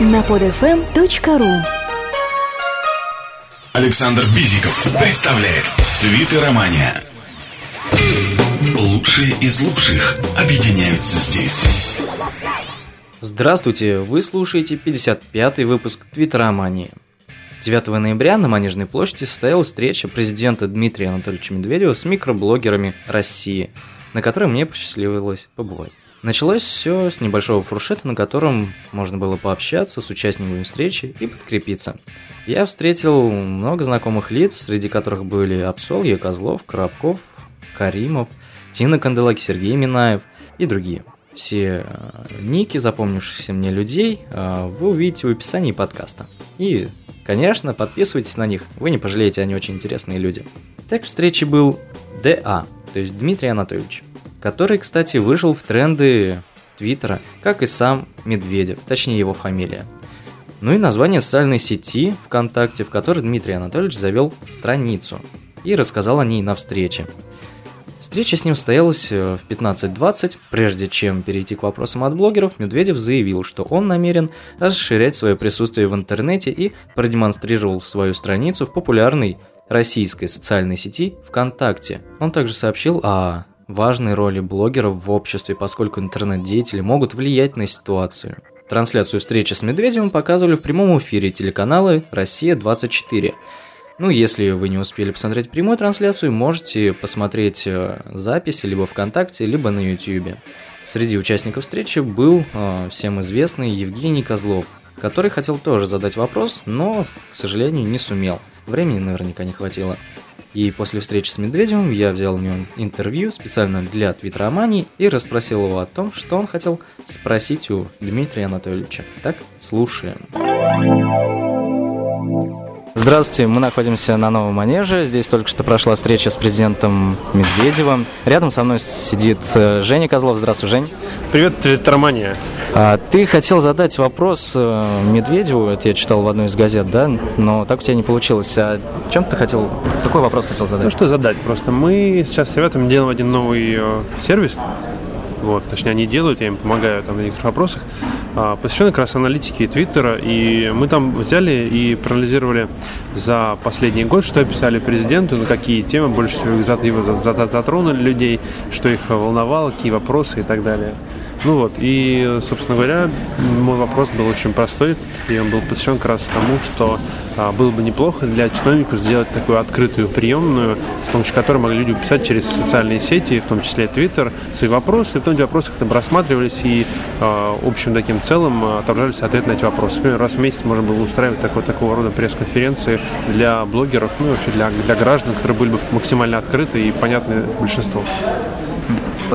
на podfm.ru Александр Бизиков представляет Твиттеромания. Лучшие из лучших объединяются здесь. Здравствуйте, вы слушаете 55-й выпуск Твиттеромании. 9 ноября на Манежной площади состоялась встреча президента Дмитрия Анатольевича Медведева с микроблогерами России, на которой мне посчастливилось побывать. Началось все с небольшого фуршета, на котором можно было пообщаться с участниками встречи и подкрепиться. Я встретил много знакомых лиц, среди которых были Апсол, Козлов, Коробков, Каримов, Тина Канделаки, Сергей Минаев и другие. Все э, ники запомнившихся мне людей э, вы увидите в описании подкаста. И, конечно, подписывайтесь на них, вы не пожалеете, они очень интересные люди. Так встречи был ДА, то есть Дмитрий Анатольевич который, кстати, вышел в тренды Твиттера, как и сам Медведев, точнее его фамилия. Ну и название социальной сети ВКонтакте, в которой Дмитрий Анатольевич завел страницу и рассказал о ней на встрече. Встреча с ним состоялась э, в 15.20. Прежде чем перейти к вопросам от блогеров, Медведев заявил, что он намерен расширять свое присутствие в интернете и продемонстрировал свою страницу в популярной российской социальной сети ВКонтакте. Он также сообщил о важной роли блогеров в обществе, поскольку интернет-деятели могут влиять на ситуацию. Трансляцию встречи с Медведевым показывали в прямом эфире телеканалы «Россия-24». Ну, если вы не успели посмотреть прямую трансляцию, можете посмотреть э, записи либо ВКонтакте, либо на YouTube. Среди участников встречи был э, всем известный Евгений Козлов, который хотел тоже задать вопрос, но, к сожалению, не сумел. Времени наверняка не хватило. И после встречи с Медведевым я взял у него интервью специально для Твиттеромании и расспросил его о том, что он хотел спросить у Дмитрия Анатольевича. Так, слушаем. Здравствуйте, мы находимся на новом манеже. Здесь только что прошла встреча с президентом Медведевым. Рядом со мной сидит э, Женя Козлов. Здравствуй, Жень. Привет, Твиттеромания. А, ты хотел задать вопрос э, Медведеву, это я читал в одной из газет, да? Но так у тебя не получилось. А чем ты хотел, какой вопрос хотел задать? Ну что задать, просто мы сейчас с советом делаем один новый э, сервис, вот, точнее, они делают, я им помогаю там, на некоторых вопросах, а, посвященный как раз аналитике Твиттера. И мы там взяли и проанализировали за последний год, что писали президенту, на какие темы больше всего затронули людей, что их волновало, какие вопросы и так далее. Ну вот, и, собственно говоря, мой вопрос был очень простой, и он был посвящен как раз тому, что а, было бы неплохо для чиновников сделать такую открытую приемную, с помощью которой могли люди писать через социальные сети, в том числе Twitter, свои вопросы, и потом эти вопросы как-то рассматривались и а, общим таким целым а, отображались ответы на эти вопросы. Например, раз в месяц можно было устраивать такой, такого рода пресс-конференции для блогеров, ну и вообще для, для граждан, которые были бы максимально открыты и понятны большинству.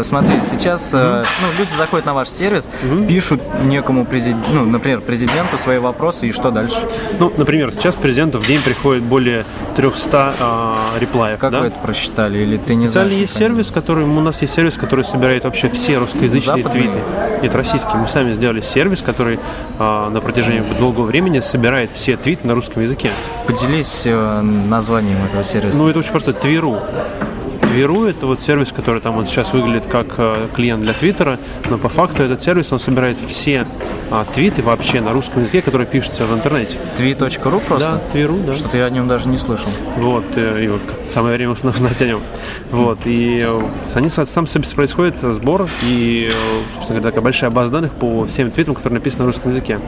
Смотри, сейчас mm-hmm. ну, люди заходят на ваш сервис, mm-hmm. пишут некому президенту, ну, например, президенту свои вопросы, и что дальше? Ну, например, сейчас президенту в день приходит более 300 э, реплаев. Как да? вы это просчитали? Или ты не Специально есть сервис, который, у нас есть сервис, который собирает вообще все русскоязычные Западные? твиты. Нет, российские. Мы сами сделали сервис, который э, на протяжении долгого времени собирает все твиты на русском языке. Поделись э, названием этого сервиса. Ну, это очень просто. Твиру. Твиру это вот сервис, который там вот сейчас выглядит как э, клиент для Твиттера, но по факту этот сервис, он собирает все а, твиты вообще на русском языке, которые пишутся в интернете. Tweet.ru просто? Да, Твиру, да. Что-то я о нем даже не слышал. Вот, э, и вот самое время узнать о нем. Вот, и э, они сам происходит сбор и, собственно говоря, такая большая база данных по всем твитам, которые написаны на русском языке.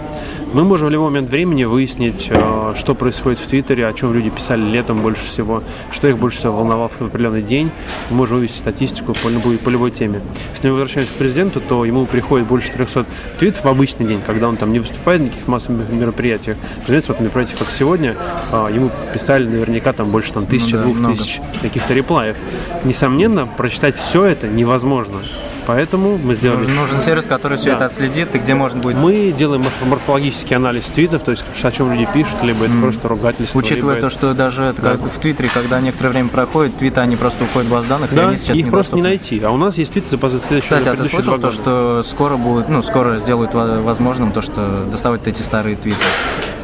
Мы можем в любой момент времени выяснить, что происходит в Твиттере, о чем люди писали летом больше всего, что их больше всего волновало в определенный день, мы можем вывести статистику по любой, по любой теме. Если мы возвращаемся к президенту, то ему приходит больше 300 твитов в обычный день, когда он там не выступает на каких массовых мероприятиях. Президент, вот мероприятиях, как сегодня, а, ему писали наверняка там больше там, тысячи, ну, да, двух тысяч каких-то реплаев. Несомненно, прочитать все это невозможно. Поэтому мы сделали... Нужен, нужен сервис, который все да. это отследит, и где можно будет... Мы делаем морфологический анализ твитов, то есть о чем люди пишут, либо это mm. просто ругательство. Учитывая то, что даже это да. как в Твиттере, когда некоторое время проходит, твиты, они просто уходят в баз данных, да, и они сейчас их просто не найти. А у нас есть твиты за следующие Кстати, а ты слышал то, что скоро будет, ну, скоро сделают возможным то, что доставать эти старые твиты?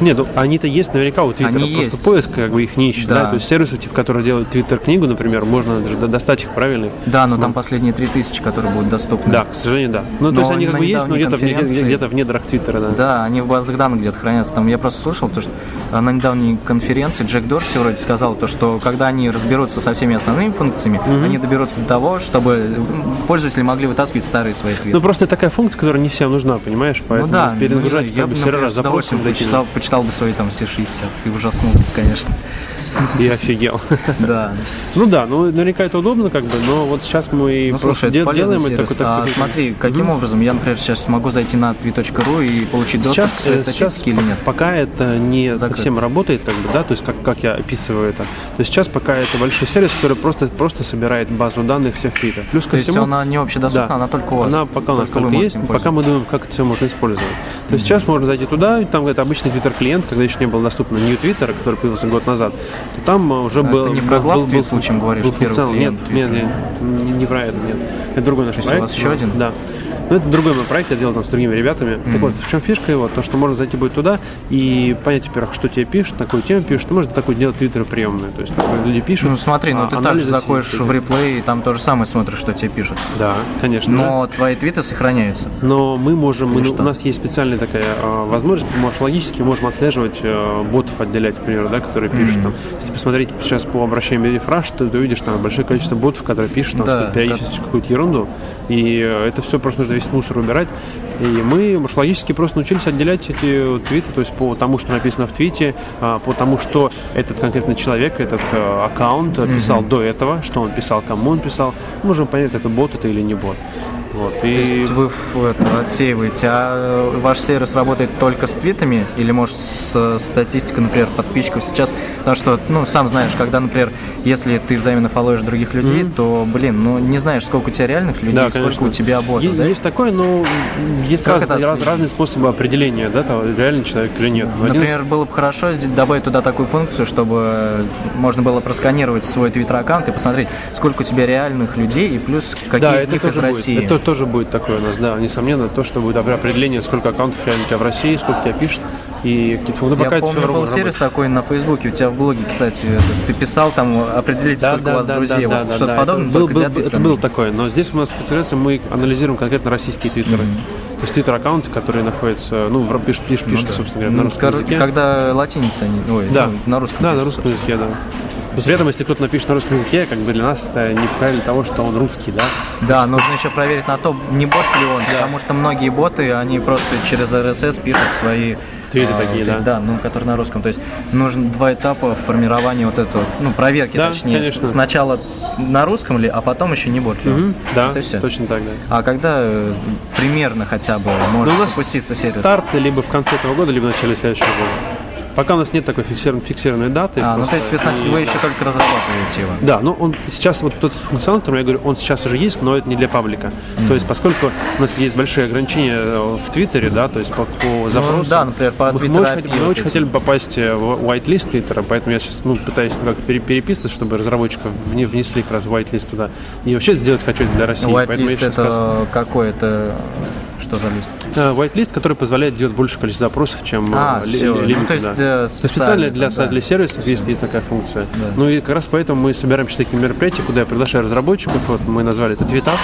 Нет, ну они-то есть наверняка у Твиттера, Они просто есть. поиск как бы их не ищет, да. Да. То есть сервисов, типа, которые делают Твиттер-книгу, например, можно даже до- достать их правильно. Да, но там последние 3000, которые будут доступны. Да, к сожалению, да. Ну, то Но есть они как бы есть, но где-то в, где-то в недрах Твиттера, да. Да, они в базах данных где-то хранятся. Там я просто слышал, то, что а, на недавней конференции Джек Дорси вроде сказал, то, что когда они разберутся со всеми основными функциями, они доберутся до того, чтобы пользователи могли вытаскивать старые свои твиты. Ну, просто такая функция, которая не всем нужна, понимаешь? Ну Поэтому да, ну, не перегружать как я бы бы, сервера запросом такими. почитал, почитал бы свои там все 60 и ужаснулся, конечно. Я офигел. Да. Ну да, ну наверняка это удобно, как бы, но вот сейчас мы Ну, просто слушай, де- это полезный делаем это сервис. такой- А такой- смотри, каким образом я, например, сейчас могу зайти на tv.ru и получить доступ Сейчас, к своей э, сейчас или нет? пока это не Закрыто. совсем работает, как бы, да, то есть как, как я описываю это. То есть сейчас пока это большой сервис, который просто, просто собирает базу данных всех твитов. Плюс ко То есть всему, она не общедоступна, Да. она только у вас. Она пока у нас Только только есть, пока мы думаем, как это все можно использовать. То есть сейчас можно зайти туда, и там это обычный твиттер-клиент, когда еще не был доступен New Twitter, который появился год назад, то там э, уже А был... ты не про был- был- случаем говоришь, был функционал. Нет, клиент нет, нет, не, не про это, нет. Это другой наш То есть у проект. вас еще один? Да. Ну, это другой мой проект, я делал там с другими ребятами. Так вот, в чем фишка его? То, что можно зайти будет туда и понять, во-первых, что тебе пишут, на какую тему пишут. Ты можешь такой делать твиттеры приемные. То есть, например, люди пишут. Ну смотри, ну а ты также заходишь в реплей и там то же самое смотришь, что тебе пишут. Да, конечно. Но твои твиты сохраняются. Но мы можем, мы- что? у нас есть специальная такая э, возможность, мы морфологически можем отслеживать э, ботов, отделять, к примеру, да, которые пишут там. Если посмотреть сейчас по обращению Медифраш, то ты увидишь там большое количество ботов, которые пишут там Да, периодически какую-то ерунду. И э, это все просто нужно весь мусор убирать. И мы морфологически просто научились отделять эти твиты, то есть по тому, что написано в твите, а, по тому, что этот конкретный человек, этот э, аккаунт э, писал до этого, что он писал, кому он писал, можем понять, это бот это или не бот. Вот. То И... есть вы это, отсеиваете, а э, ваш сервис работает только с твитами или может с э, статистикой, например, подписчиков сейчас? Потому что, ну, сам знаешь, когда, например, если ты взаимно фолловишь других людей, то, блин, ну, не знаешь, сколько у тебя реальных людей, Да, сколько у тебя ботов, да? Есть такое, но есть Как раз- это раз- разные способы определения, да, того, реальный человек или нет. Но один Например, было бы хорошо добавить туда такую функцию, чтобы можно было просканировать свой твиттер-аккаунт и посмотреть, сколько у тебя реальных людей и плюс какие да, из них из будет. России. Это тоже будет такое у нас, да, несомненно, то, что будет определение, сколько аккаунтов реально у тебя в России, сколько тебя пишет, и какие-то. Ну, пока Я помню, был сервис такой на Фейсбуке, у тебя в блоге, кстати, это, ты писал там определить, Да, сколько да, у вас да, друзей. да, Вот да, Что-то да, подобное это, был, был- это было такое, но здесь у нас специализация, мы анализируем конкретно российские твиттеры. То есть твиттер-аккаунты, которые находятся, ну, пишут, пишут, Ну да. собственно говоря, на Ну, русском скажу, языке. Когда латиница, они, ой, Да. ну, на русском Да, на пишут, русском языке, да. Но при этом, если кто-то напишет на русском языке, как бы для нас это неправильно того, что он русский, да. Да, нужно еще проверить на то, не бот ли он, потому что многие боты, они просто через RSS пишут свои Твиты а, такие, вот, да. ну, которые на русском. То есть нужно два этапа формирования вот этого, ну, проверки, Да, точнее. конечно. Сначала на русском ли, а потом еще не бот ли он. Да, Это всё. точно так, да. А когда э, примерно хотя бы может Но у нас запуститься сервис? старт либо в конце этого года, либо в начале следующего года. Пока у нас нет такой фиксированной, фиксированной даты. А, ну то есть вы, значит, и- вы еще только разрабатываете его. Да, ну он сейчас вот тот функционал, который я говорю, он сейчас уже есть, но это не для паблика. То есть поскольку у нас есть большие ограничения э, в Твиттере, да, то есть по, по запросам. Ну да, например, по мы, Twitter мы очень, мы очень хотели бы попасть э, в whitelist Твиттера, поэтому я сейчас ну, пытаюсь ну, пере- переписывать, чтобы разработчиков вне- внесли как раз в whitelist туда. И вообще сделать хочу это для России. поэтому я Whitelist сейчас как что за лист? Э, Whitelist, который позволяет делать больше количество запросов, чем А, э, ли- всё. ли- Ну, то есть, да. э, специально специально для, да. для сервисов есть, есть такая функция. Да. Ну и как раз поэтому мы собираем сейчас такие мероприятия, куда я приглашаю разработчиков, вот мы назвали это твитап.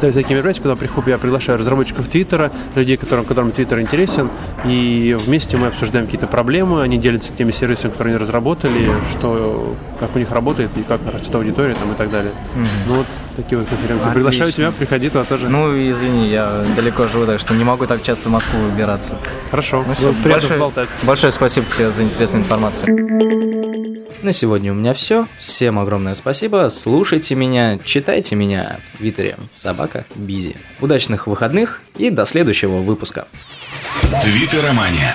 То есть такие мероприятия, куда приходят, я приглашаю разработчиков Твиттера, людей, которым, которым Твиттер интересен, и вместе мы обсуждаем какие-то проблемы, они делятся теми сервисами, которые они разработали, что, как у них работает и как растет аудитория там, и так далее. Ну вот такие вот конференции. Приглашаю Отлично. тебя, приходи туда тоже. Ну, извини, я далеко живу, так что не могу так часто в Москву выбираться. Хорошо, Ну, Ну, приятно большое, болтать. большое спасибо тебе за интересную информацию. На сегодня у меня все. Всем огромное спасибо. Слушайте меня, читайте меня в Твиттере. Собака Бизи. Удачных выходных и до следующего выпуска. Твиттеромания.